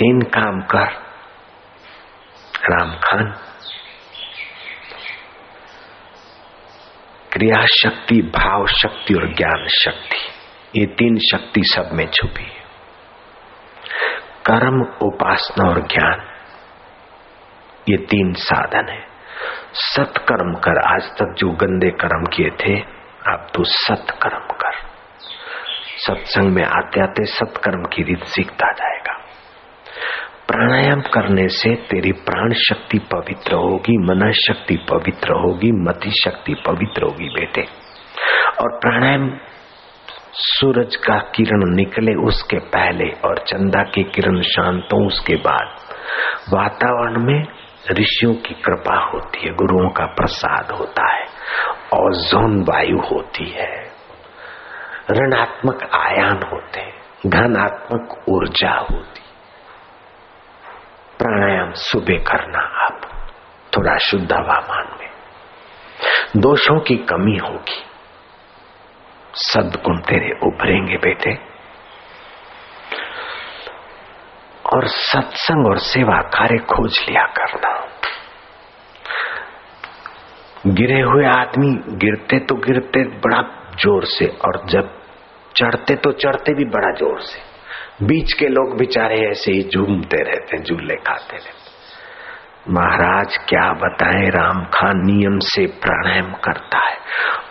तीन काम कर। राम खान। क्रिया शक्ति भाव शक्ति और ज्ञान शक्ति ये तीन शक्ति सब में छुपी है। कर्म, उपासना और ज्ञान, ये तीन साधन है। सत्कर्म कर, आज तक जो गंदे कर्म किए थे, अब तू सत्कर्म कर। सत्संग में आते आते सत्कर्म की रीत सीखता जाएगा। प्राणायाम करने से तेरी प्राण शक्ति पवित्र होगी, मन शक्ति पवित्र होगी, मति शक्ति पवित्र होगी बेटे। और प्राणायाम सूरज का किरण निकले उसके पहले और चंदा की किरण शांत हो उसके बाद। वातावरण में ऋषियों की कृपा होती है, गुरुओं का प्रसाद होता है और जोन वायु होती है। ऋणात्मक आयान होते हैं, धनात्मक ऊर्जा होती प्राणायाम सुबह करना आप थोड़ा शुद्ध हवामान में दोषों की कमी होगी। सदगुण तेरे उभरेंगे बेटे। और सत्संग और सेवा कार्य खोज लिया करना। गिरे हुए आदमी गिरते तो गिरते बड़ा ज़ोर से, और जब चढ़ते तो चढ़ते भी बड़ा ज़ोर से। बीच के लोग बेचारे ऐसे ही झूमते रहते हैं, झूले खाते रहते महाराज, क्या बताएँ, राम खान नियम से प्राणायाम करता है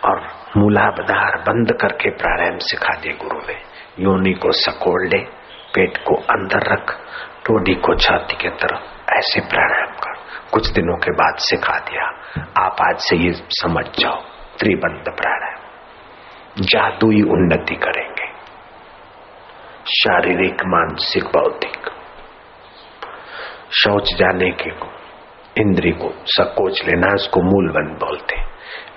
और मूलाधार बंद करके प्राणायाम सिखा दिए गुरु ने। योनि को सकोड़ ले, पेट को अंदर रख, टोडी को छाती के तरफ़, ऐसे प्राणायाम कर। कुछ दिनों के बाद सिखा दिया। आप आज से ये समझ जाओ, त्रिबंध प्राणायाम। जादुई उन्नति करेंगे शारीरिक, मानसिक, बौद्धिक। शौच जाने के को, इंद्री को, सकोच लेना, उसको मूलबंद बोलते।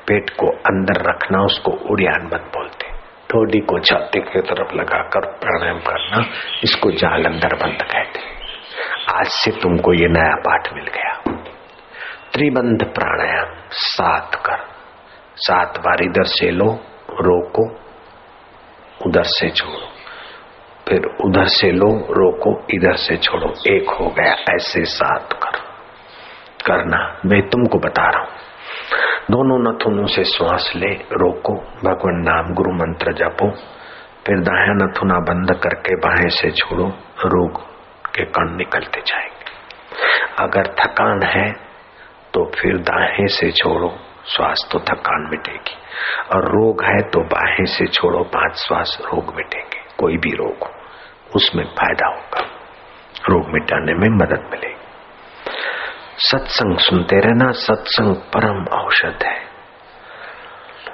पेट को अंदर रखना, उसको उड़ियान मत बोलते। ठोडी को छाती की तरफ़ लगाकर प्राणायाम करना, इसको जाल अंदर बंद कहते। आज से तुमको ये नया पाठ मिल गया। त्रिबंध प्राणायाम, सात कर। सात बार इधर से लो, रोको, उधर से छोड़ो। फिर उधर से लो, रोको, इधर से छोड़ो। एक हो गया, ऐसे साथ कर। करना, मैं तुमको बता रहा हूँ। दोनों नथुनों से श्वास ले, रोको, भगवान नाम गुरु मंत्र जपो। फिर दाया नथुना बंद करके बाहें से छोड़ो, रोग के कण निकलते जाएँगे। अगर थकान है तो फिर दाहें से छोड़ो, श्वास तो थकान मिटेगी। और रोग है तो बाहें से छोड़ो, पाँच श्वास रोग मिटेंगे, कोई भी रोग हो। उसमें फ़ायदा होगा। रोग मिटाने में मदद मिलेगी। सत्संग सुनते रहना सत्संग परम औषध है।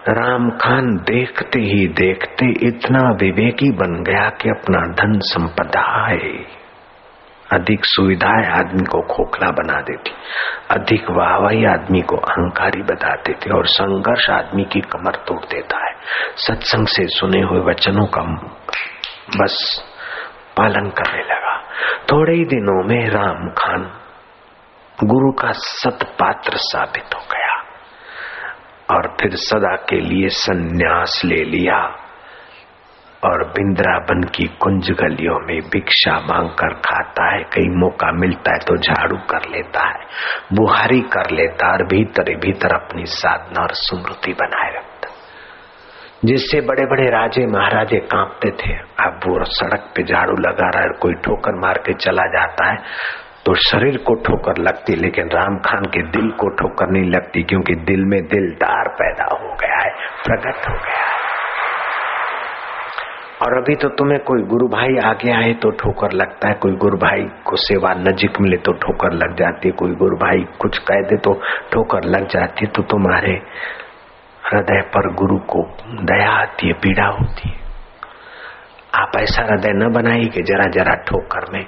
राम खान देखते ही देखते इतना विवेकी बन गया कि अपना धन संपदा है अधिक सुविधाएँ आदमी को खोखला बना देती, अधिक वाहवाही आदमी को अहंकारी बता देती और संघर्ष आदमी की कमर तोड़ देता है। सत्संग से सुने हुए वचनों का बस पालन करने लगा। थोड़े ही दिनों में राम खान गुरु का सतपात्र साबित हो गया और फिर सदा के लिए सन्यास ले लिया और बिंद्राबन की कुंज गलियों में भिक्षा मांग कर खाता है। कहीं मौका मिलता है तो झाड़ू कर लेता है, बुहारी कर लेता और भीतर भीतर अपनी साधना और स्मृति बनाए रखता जिससे बड़े बड़े राजे महाराजे कांपते थे। अब वो सड़क पे झाड़ू लगा रहा है, कोई ठोकर मार के चला जाता है तो शरीर को ठोकर लगती, लेकिन राम खान के दिल को ठोकर नहीं लगती, क्योंकि दिल में दिलदार पैदा हो गया है, प्रकट हो गया है। और अभी तो तुम्हें कोई गुरु भाई आगे आए तो ठोकर लगता है, कोई गुरु भाई को सेवा नजीक मिले तो ठोकर लग जाती है, कोई गुरु भाई कुछ कह दे तो ठोकर लग जाती है तो तुम्हारे हृदय पर गुरु को दया आती है, पीड़ा होती है। आप ऐसा हृदय न बनाइए कि जरा जरा ठोकर में,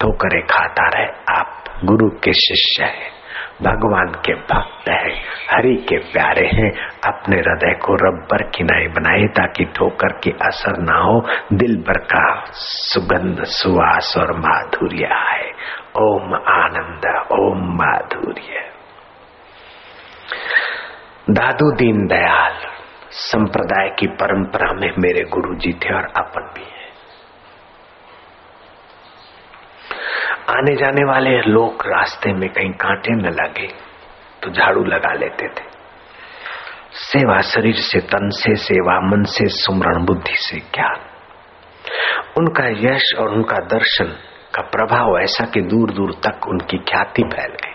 ठोकरे खाता रहे। आप गुरु के शिष्य हैं, भगवान के भक्त हैं, हरि के प्यारे हैं। अपने हृदय को रब्बर किनाए बनाए ताकि ठोकर की असर ना हो, दिल भर का सुगंध, सुवास और माधुर्य आए। ओम आनंद, ओम माधुर्य। दादू दीन दयाल, संप्रदाय की परंपरा में मेरे गुरु जी थे और अपन भी है। आने जाने वाले लोग रास्ते में कहीं कांटे न लगे तो झाड़ू लगा लेते थे। सेवा शरीर से तन से सेवा, मन से सुमरण बुद्धि से ज्ञान। उनका यश और उनका दर्शन का प्रभाव ऐसा कि दूर दूर तक उनकी ख्याति फैल गई।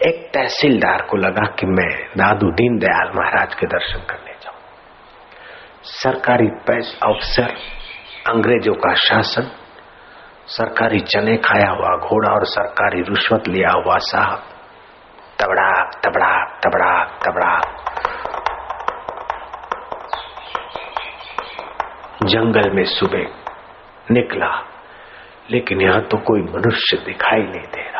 एक तहसीलदार को लगा कि मैं दादू दीन दयाल महाराज के दर्शन करने जाऊँ। सरकारी पैस अफसर, अंग्रेज़ों का शासन, सरकारी चने खाया हुआ घोड़ा और सरकारी रिश्वत लिया हुआ साहब। तबड़ाक तबड़ाक तबड़ाक तबड़ाक जंगल में सुबह निकला, लेकिन यहाँ तो कोई मनुष्य दिखाई नहीं दे रहा।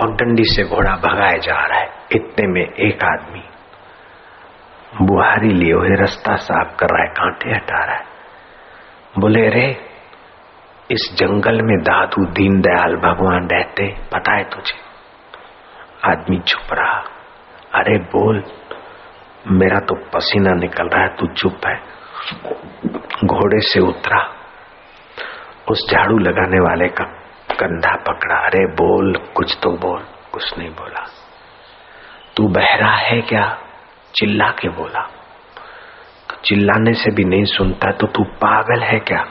पगडंडी से घोड़ा भगाया जा रहा है। इतने में एक आदमी बुहारी लिए हुए रास्ता साफ़ कर रहा है, कांटे हटा रहा है। बोले रे इस जंगल में दादू दीनदयाल भगवान रहते, पता है तुझे? आदमी चुप रहा। अरे, बोल, मेरा तो पसीना निकल रहा है, तू चुप है। घोड़े से उतरा। उस झाड़ू लगाने वाले का कंधा पकड़ा। अरे बोल, कुछ तो बोल। कुछ नहीं बोला। तू बहरा है क्या? चिल्ला के बोला। तो चिल्लाने से भी नहीं सुनता तो तू पागल है क्या?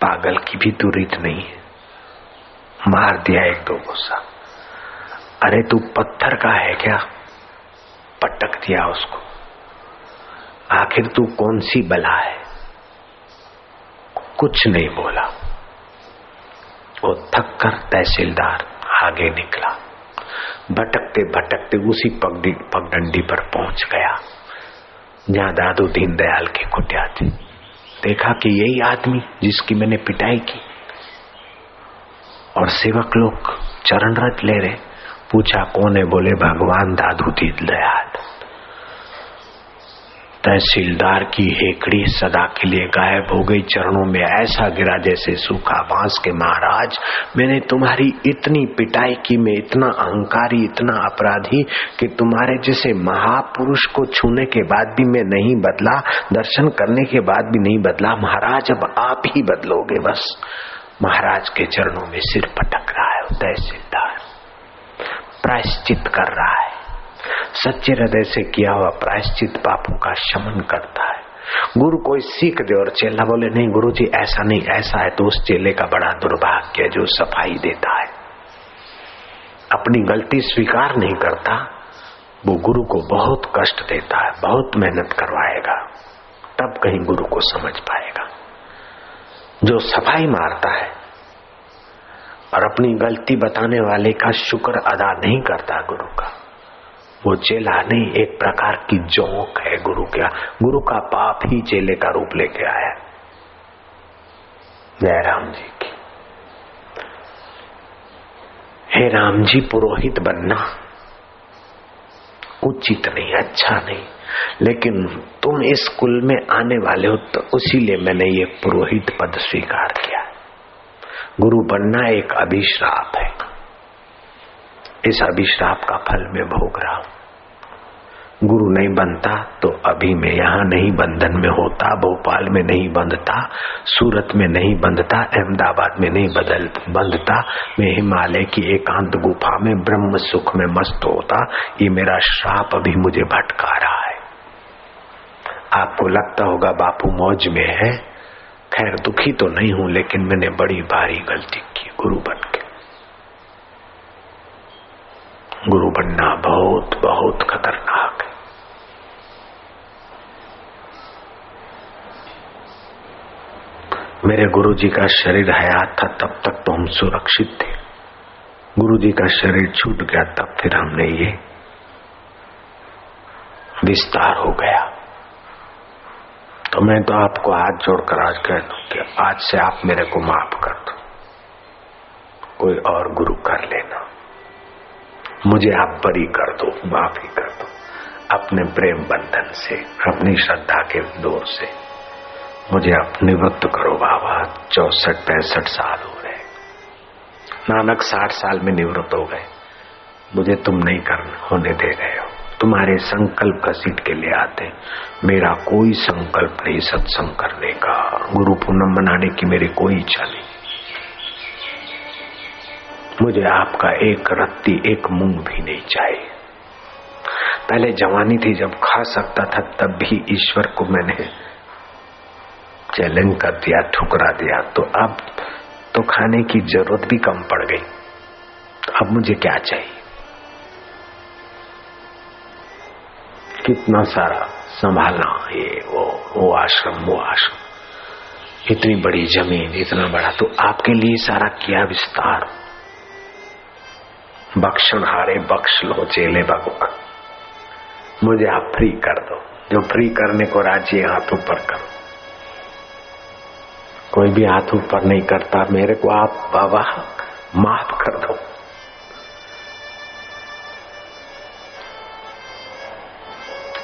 पागल की भी तू रीत नहीं है। मार दिया एक दो गुस्सा। अरे तू पत्थर का है क्या? पटक दिया उसको। आखिर तू कौन सी बला है? कुछ नहीं बोला। वो थक कर तहसीलदार आगे निकला। भटकते भटकते उसी पगडंडी पर पहुँच गया। जहाँ दादू दीनदयाल की कुटिया थी। देखा कि यही आदमी जिसकी मैंने पिटाई की। और सेवक लोग चरण रथ ले रहे। पूछा कौन है? बोले, भगवान दादू दीनदयाल। तहसीलदार की हेकड़ी सदा के लिए गायब हो गई। चरणों में ऐसा गिरा जैसे सूखा बाँस के महाराज। मैंने तुम्हारी इतनी पिटाई की, मैं इतना अहंकारी, इतना अपराधी कि तुम्हारे जैसे महापुरुष को छूने के बाद भी मैं नहीं बदला, दर्शन करने के बाद भी नहीं बदला। महाराज, अब आप ही बदलोगे बस। महाराज के चरणों में सिर पटक रहा है तहसीलदार प्रायश्चित कर रहा है। सच्चे हृदय से किया हुआ प्रायश्चित पापों का शमन करता है। गुरु कोई सीख दे और चेला बोले, नहीं गुरु जी ऐसा नहीं, ऐसा है तो उस चेले का बड़ा दुर्भाग्य जो सफ़ाई देता है। अपनी गलती स्वीकार नहीं करता, वो गुरु को बहुत कष्ट देता है, बहुत मेहनत करवाएगा, तब कहीं गुरु को समझ पाएगा। जो सफ़ाई मारता है और अपनी गलती बताने वाले का शुक्र अदा नहीं करता गुरु का वो चेला नहीं, एक प्रकार की जोक है गुरु का। गुरु का पाप ही चेले का रूप लेके आया। जय राम जी की। हे राम जी, पुरोहित बनना उचित नहीं अच्छा नहीं। लेकिन तुम इस कुल में आने वाले हो तो उसीलिए मैंने ये पुरोहित पद स्वीकार किया। गुरु बनना एक अभिश्राप है। इस अभिश्राप का फल मैं भोग रहा हूँ। गुरु नहीं बनता तो अभी मैं यहाँ नहीं बंधन में होता, भोपाल में नहीं बंधता, सूरत में नहीं बंधता, अहमदाबाद में नहीं बदल, बंधता। मैं हिमालय की एकांत गुफा में ब्रह्म सुख में मस्त होता, ये मेरा श्राप अभी मुझे भटका रहा है। आपको लगता होगा बापू मौज में है, खैर दुखी तो नहीं हूँ, लेकिन मैंने बड़ी भारी गलती की, गुरु बन के गुरु बनना बहुत बहुत खतरनाक है। मेरे गुरु जी का शरीर हयात था, तब तक तो हम सुरक्षित थे। गुरु जी का शरीर छूट गया, तब फिर हमने ये विस्तार हो गया। तो मैं तो आपको हाथ जोड़कर आज कह दू कि आज से आप मेरे को माफ़ कर दो। कोई और गुरु कर लेना। मुझे आप बरी कर दो, माफ़ी कर दो। अपने प्रेम बंधन से, अपनी श्रद्धा के दौर से। मुझे आप निवृत्त करो, बाबा। चौसठ, पैंसठ साल हो रहे नानक साठ साल में निवृत्त हो गए। मुझे तुम नहीं कर, होने दे रहे हो। तुम्हारे संकल्प घसीट के लिए आते मेरा कोई संकल्प नहीं सत्संग करने का। गुरु पूनम मनाने की मेरी कोई इच्छा नहीं। मुझे आपका एक रत्ती, एक मूंग भी नहीं चाहिए। पहले जवानी थी, जब खा सकता था, तब भी ईश्वर को मैंने चैलेंज कर दिया, ठुकरा दिया। तो अब तो खाने की ज़रूरत भी कम पड़ गई। तो अब मुझे क्या चाहिए? कितना सारा संभालना ये, वो वो आश्रम वो आश्रम। इतनी बड़ी ज़मीन, इतना बड़ा तो आपके लिए सारा किया विस्तार? बख्शन हारे बख्श लो चेले भगवान। मुझे आप फ्री कर दो। जो फ्री करने को राज़ी हाथ ऊपर करो। कोई भी हाथ ऊपर नहीं करता, मेरे को आप बाबा माफ़ कर दो।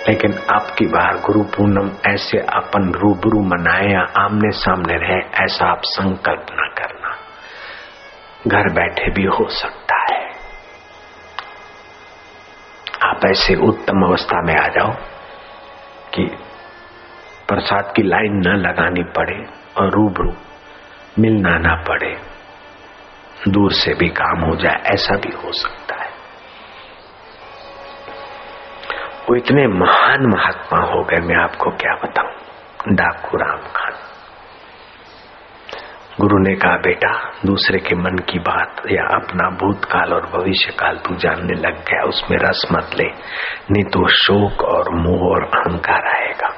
लेकिन आपकी बार गुरु पूनम ऐसे अपन रूबरू मनाए या आमने सामने रहे, ऐसा आप संकल्प न करना। घर बैठे भी हो सकता आप ऐसे उत्तम अवस्था में आ जाओ कि प्रसाद की लाइन न लगानी पड़े और रूबरू मिलना ना पड़े। दूर से भी काम हो जाए, ऐसा भी हो सकता है। वो इतने महान महात्मा हो गए, मैं आपको क्या बताऊँ? डाकू राम खान गुरु ने कहा, बेटा, दूसरे के मन की बात या अपना भूतकाल और भविष्य काल तू जानने लग गया, उसमें रस मत ले, नहीं तो शोक और मोह और अहंकार आएगा।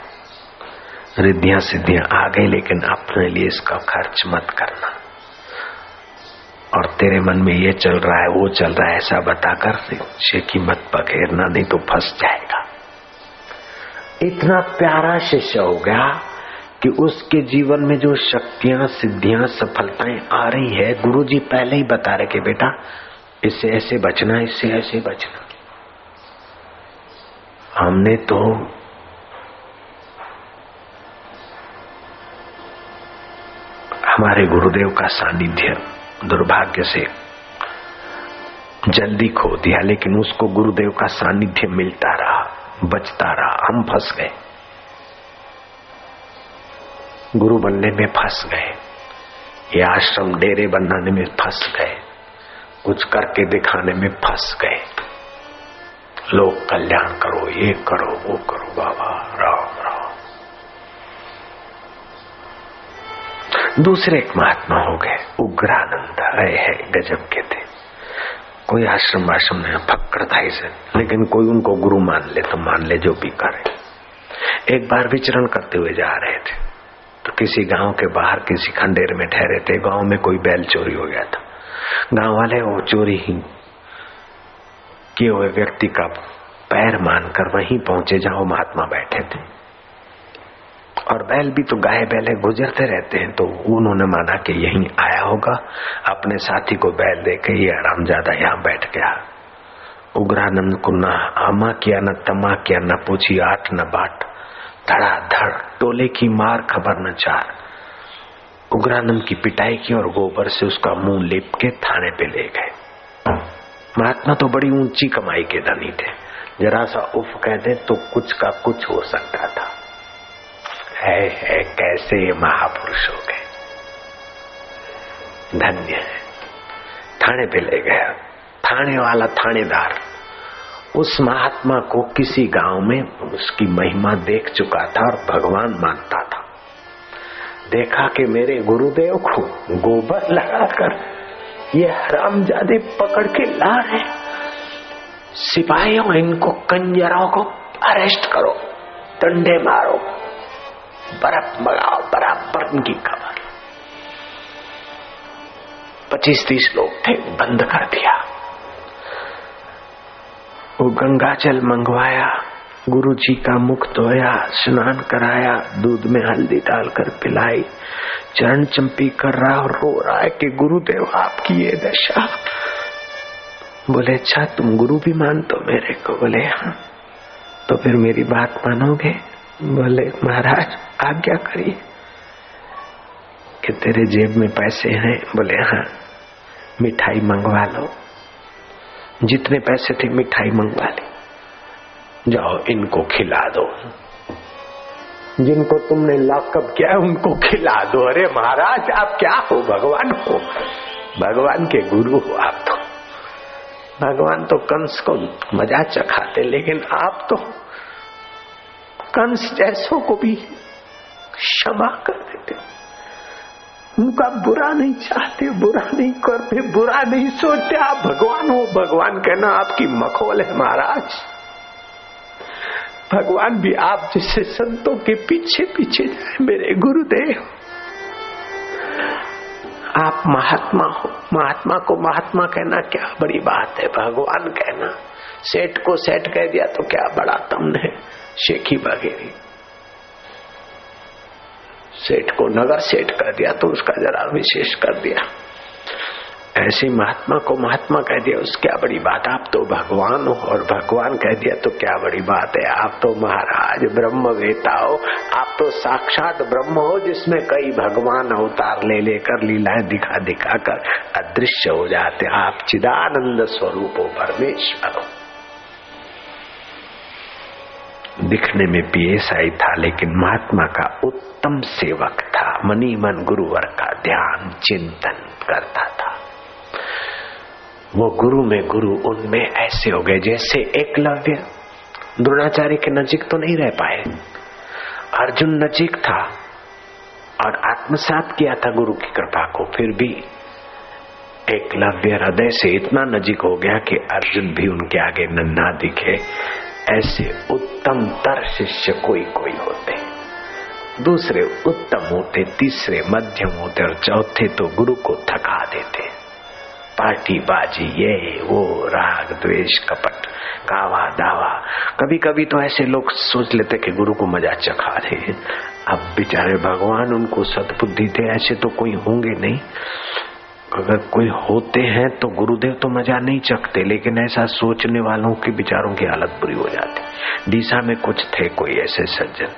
रिद्धियाँ सिद्धियाँ आ गई, लेकिन अपने लिए इसका खर्च मत करना। और तेरे मन में ये चल रहा है, वो चल रहा है, ऐसा बताकर की मत पखेरना नहीं तो फंस जाएगा। इतना प्यारा शिष्य हो गया कि उसके जीवन में जो शक्तियाँ, सिद्धियाँ, सफलताएँ आ रही है गुरु जी पहले ही बता रहे कि बेटा, इससे ऐसे बचना, इससे ऐसे बचना। हमने तो हमारे गुरुदेव का सानिध्य, दुर्भाग्य से जल्दी खो दिया, लेकिन उसको गुरुदेव का सानिध्य मिलता रहा, बचता रहा, हम फंस गए। गुरु बनने में फंस गए। ये आश्रम डेरे बनाने में फंस गए। कुछ करके दिखाने में फंस गए। लोग कल्याण करो, ये करो, वो करो, बाबा, राम राम। दूसरे एक महात्मा हो गए, उग्रानंद, आए है, गजब के थे। कोई आश्रम आश्रम नहीं फक्र था इसे। लेकिन कोई उनको गुरु मान ले तो मान ले जो भी करे। एक बार विचरण करते हुए जा रहे थे। किसी गाँव के बाहर किसी खंडेर में ठहरे थे, गाँव में कोई बैल चोरी हो गया था। गाँव वाले वो चोरी ही किए हुए व्यक्ति का पैर मानकर वहीं पहुँचे जहाँ महात्मा बैठे थे। और बैल भी तो गाय बैले गुजरते रहते हैं तो उन्होंने माना कि यहीं आया होगा, अपने साथी को बैल दे के ये आराम ज़्यादा यहाँ बैठ गया। उग्रानंद को न आमा किया, न तमा किया, न पूछी आठ, न बाट। धड़ा धड़ टोले की मार खबर न चार। उग्रानंद की पिटाई की और गोबर से उसका मुँह लिप के थाने पे ले गए। महात्मा तो बड़ी ऊँची कमाई के धनी थे। जरा सा उफ कह दे तो कुछ का कुछ हो सकता था। है, है कैसे ये महापुरुष हो गए? धन्य है। थाने पे ले गया। थाने वाला थानेदार उस महात्मा को किसी गाँव में उसकी महिमा देख चुका था और भगवान मानता था। देखा कि मेरे गुरुदेव को गोबर लगाकर ये हराम जादे पकड़ के ला रहे सिपाहियों, इनको कंजरों को अरेस्ट करो, डंडे मारो, बर्फ़ मंगाओ, बराबर की खबर। पच्चीस तीस लोग थे, बंद कर दिया। वो गंगा जल मंगवाया गुरु जी का मुख धोया, स्नान कराया, दूध में हल्दी डालकर पिलाई। चरण चंपी कर रहा और रो रहा है कि गुरुदेव आपकी ये दशा। बोले अच्छा तुम गुरु भी मानते हो मेरे को। बोले हाँ। तो फिर मेरी बात मानोगे? बोले, महाराज, आज्ञा करिए कि तेरे जेब में पैसे हैं। बोले हाँ मिठाई मंगवा लो। जितने पैसे थे, मिठाई मंगवा ली। जाओ, इनको खिला दो। जिनको तुमने लॉकअप किया है, उनको खिला दो। अरे महाराज, आप क्या हो? भगवान हो। भगवान के गुरु हो आप तो। भगवान तो कंस को मज़ा चखाते, लेकिन आप तो कंस जैसों को भी क्षमा कर देते। उनका बुरा नहीं चाहते, बुरा नहीं करते, बुरा नहीं सोचते। आप भगवान हो, भगवान कहना आपकी मखोल है महाराज। भगवान भी आप जैसे संतों के पीछे पीछे जाए, मेरे गुरुदेव। आप महात्मा हो, महात्मा को महात्मा कहना क्या बड़ी बात है, भगवान कहना। सेठ को सेठ कह दिया तो क्या बड़ा तमन है, शेखी बघेरी। सेठ को नगर सेठ कर दिया तो उसका जरा विशेष कर दिया। ऐसे महात्मा को महात्मा कह दिया उस क्या बड़ी बात, आप तो भगवान हो, और भगवान कह दिया तो क्या बड़ी बात है, आप तो महाराज ब्रह्म वेता हो, आप तो साक्षात ब्रह्म हो, जिसमें कई भगवान अवतार ले लेकर लीलाएँ दिखा दिखा कर अदृश्य हो जाते आप चिदानंद स्वरूप हो, परमेश्वर हो। दिखने में पीएसआई था, लेकिन महात्मा का उत्तम सेवक था। मनी मन गुरुवर का ध्यान, चिंतन करता था। वो गुरु में गुरु, उनमें ऐसे हो गए जैसे एकलव्य द्रोणाचार्य के नजीक तो नहीं रह पाए। अर्जुन नजीक था और आत्मसात किया था गुरु की कृपा को। फिर भी एकलव्य हृदय से इतना नजीक हो गया कि अर्जुन भी उनके आगे नन्ना दिखे। ऐसे उत्तम तर शिष्य कोई कोई होते। दूसरे उत्तम होते, तीसरे मध्यम होते और चौथे तो गुरु को थका देते। पार्टी बाजी, ये, वो, राग, द्वेष, कपट, कावा, दावा। कभी कभी तो ऐसे लोग सोच लेते कि गुरु को मज़ा चखा रहे अब बेचारे भगवान उनको सदबुद्धि थे ऐसे तो कोई होंगे नहीं। अगर कोई होते हैं तो गुरुदेव तो मज़ा नहीं चखते, लेकिन ऐसा सोचने वालों के विचारों की हालत बुरी हो जाती। दिशा में कुछ थे कोई ऐसे सज्जन।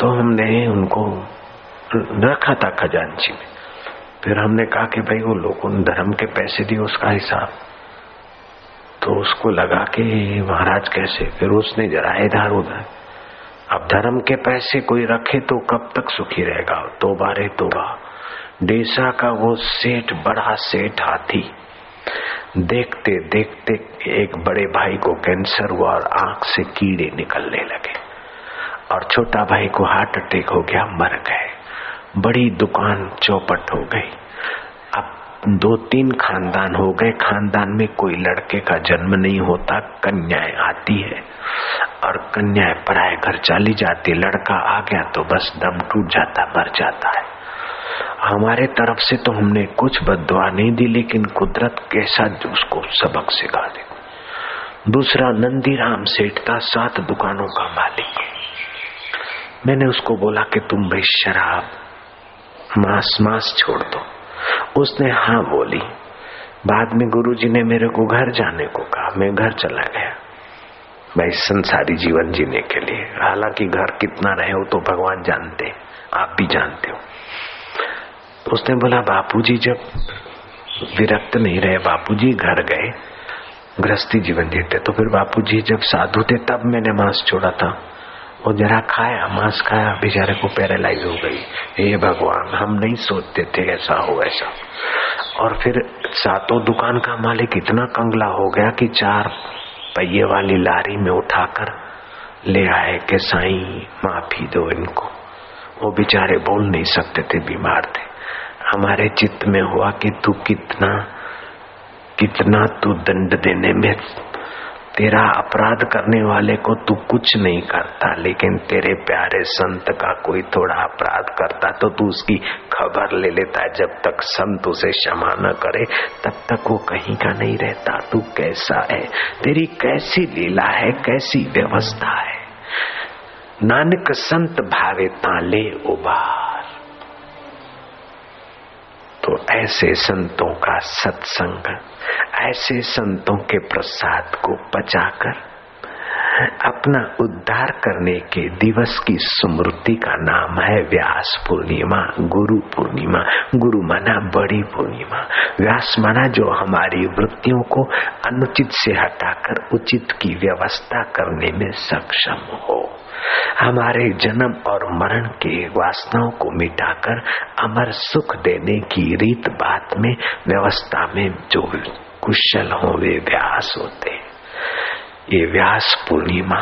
तो हमने उनको रखा था खजांची में। फिर हमने कहा कि भाई वो लोगों ने धर्म के पैसे दिए उसका हिसाब। तो उसको लगा कि महाराज कैसे? फिर उसने जरा इधर उधर। अब धर्म के पैसे कोई रखे तो कब तक सुखी रहेगा? तो बारे तोबा डेसा का वो सेठ, बड़ा सेठ हाथी। देखते देखते एक बड़े भाई को कैंसर हुआ और आँख से कीड़े निकलने लगे। और छोटा भाई को हार्ट अटैक हो गया, मर गए। बड़ी दुकान चौपट हो गई। अब दो तीन खानदान हो गए। खानदान में कोई लड़के का जन्म नहीं होता, कन्याएँ आती है। और कन्याएँ पराए घर चली जाती, लड़का आ गया तो बस दम टूट जाता, मर जाता है। हमारे तरफ़ से तो हमने कुछ बदवा नहीं दी, लेकिन कुदरत कैसा उसको सबक सिखा दे। दूसरा, नंदीराम सेठ था सात दुकानों का मालिक मैंने उसको बोला कि तुम भाई शराब, मांस मांस छोड़ दो। उसने हाँ बोली। बाद में गुरुजी ने मेरे को घर जाने को कहा। मैं घर चला गया। भाई, संसारी जीवन जीने के लिए। हालाँकि घर कितना रहे हो तो भगवान जानते आप भी जानते हो। उसने बोला, बापूजी, जब विरक्त नहीं रहे, बापूजी घर गए, गृहस्थी जीवन जीते तो फिर बापूजी जब साधु थे, तब मैंने मांस छोड़ा था। वो जरा खाया, मांस खाया, बेचारे को पैरालाइज हो गई। हे भगवान, हम नहीं सोचते थे ऐसा हो ऐसा। और फिर सातों दुकान का मालिक इतना कंगला हो गया कि चार पहिए वाली लारी में उठाकर ले आए कि साई, माफ़ी दो इनको। वो बेचारे बोल नहीं सकते थे, बीमार थे। हमारे चित्त में हुआ कि तू कितना कितना तू दंड देने में, तेरा अपराध करने वाले को तू कुछ नहीं करता, लेकिन तेरे प्यारे संत का कोई थोड़ा अपराध करता तो तू उसकी खबर ले लेता, जब तक संत उसे क्षमा न करे, तब तक वो कहीं का नहीं रहता। तू कैसा है? तेरी कैसी लीला है? कैसी व्यवस्था है? नानक संत भावे ताले उबार तो ऐसे संतों का सत्संग ऐसे संतों के प्रसाद को पचाकर अपना उद्धार करने के दिवस की स्मृति का नाम है व्यास पूर्णिमा, गुरु पूर्णिमा, गुरु माना बड़ी पूर्णिमा। व्यास माना जो हमारी वृत्तियों को अनुचित से हटाकर, उचित की व्यवस्था करने में सक्षम हो। हमारे जन्म और मरण के वासनाओं को मिटाकर, अमर सुख देने की रीत बात में, व्यवस्था में जो कुशल हो वे व्यास होते ये व्यास पूर्णिमा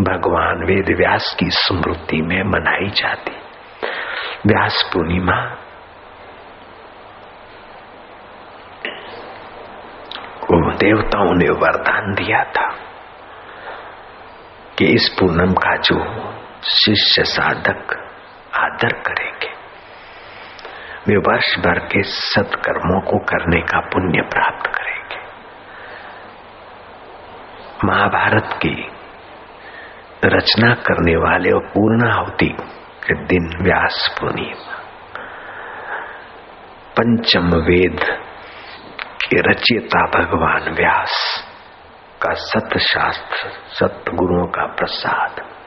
भगवान वेद व्यास की स्मृति में मनाई जाती। व्यास पूर्णिमा देवताओं ने वरदान दिया था कि इस पूनम का जो शिष्य साधक आदर करेंगे, वे वर्ष भर के सत्कर्मों को करने का पुण्य प्राप्त करेंगे महाभारत की रचना करने वाले और पूर्णाहुति के दिन व्यास पूर्णिमा पंचम वेद के रचयिता भगवान व्यास का सत शास्त्र सतगुरुओं का प्रसाद।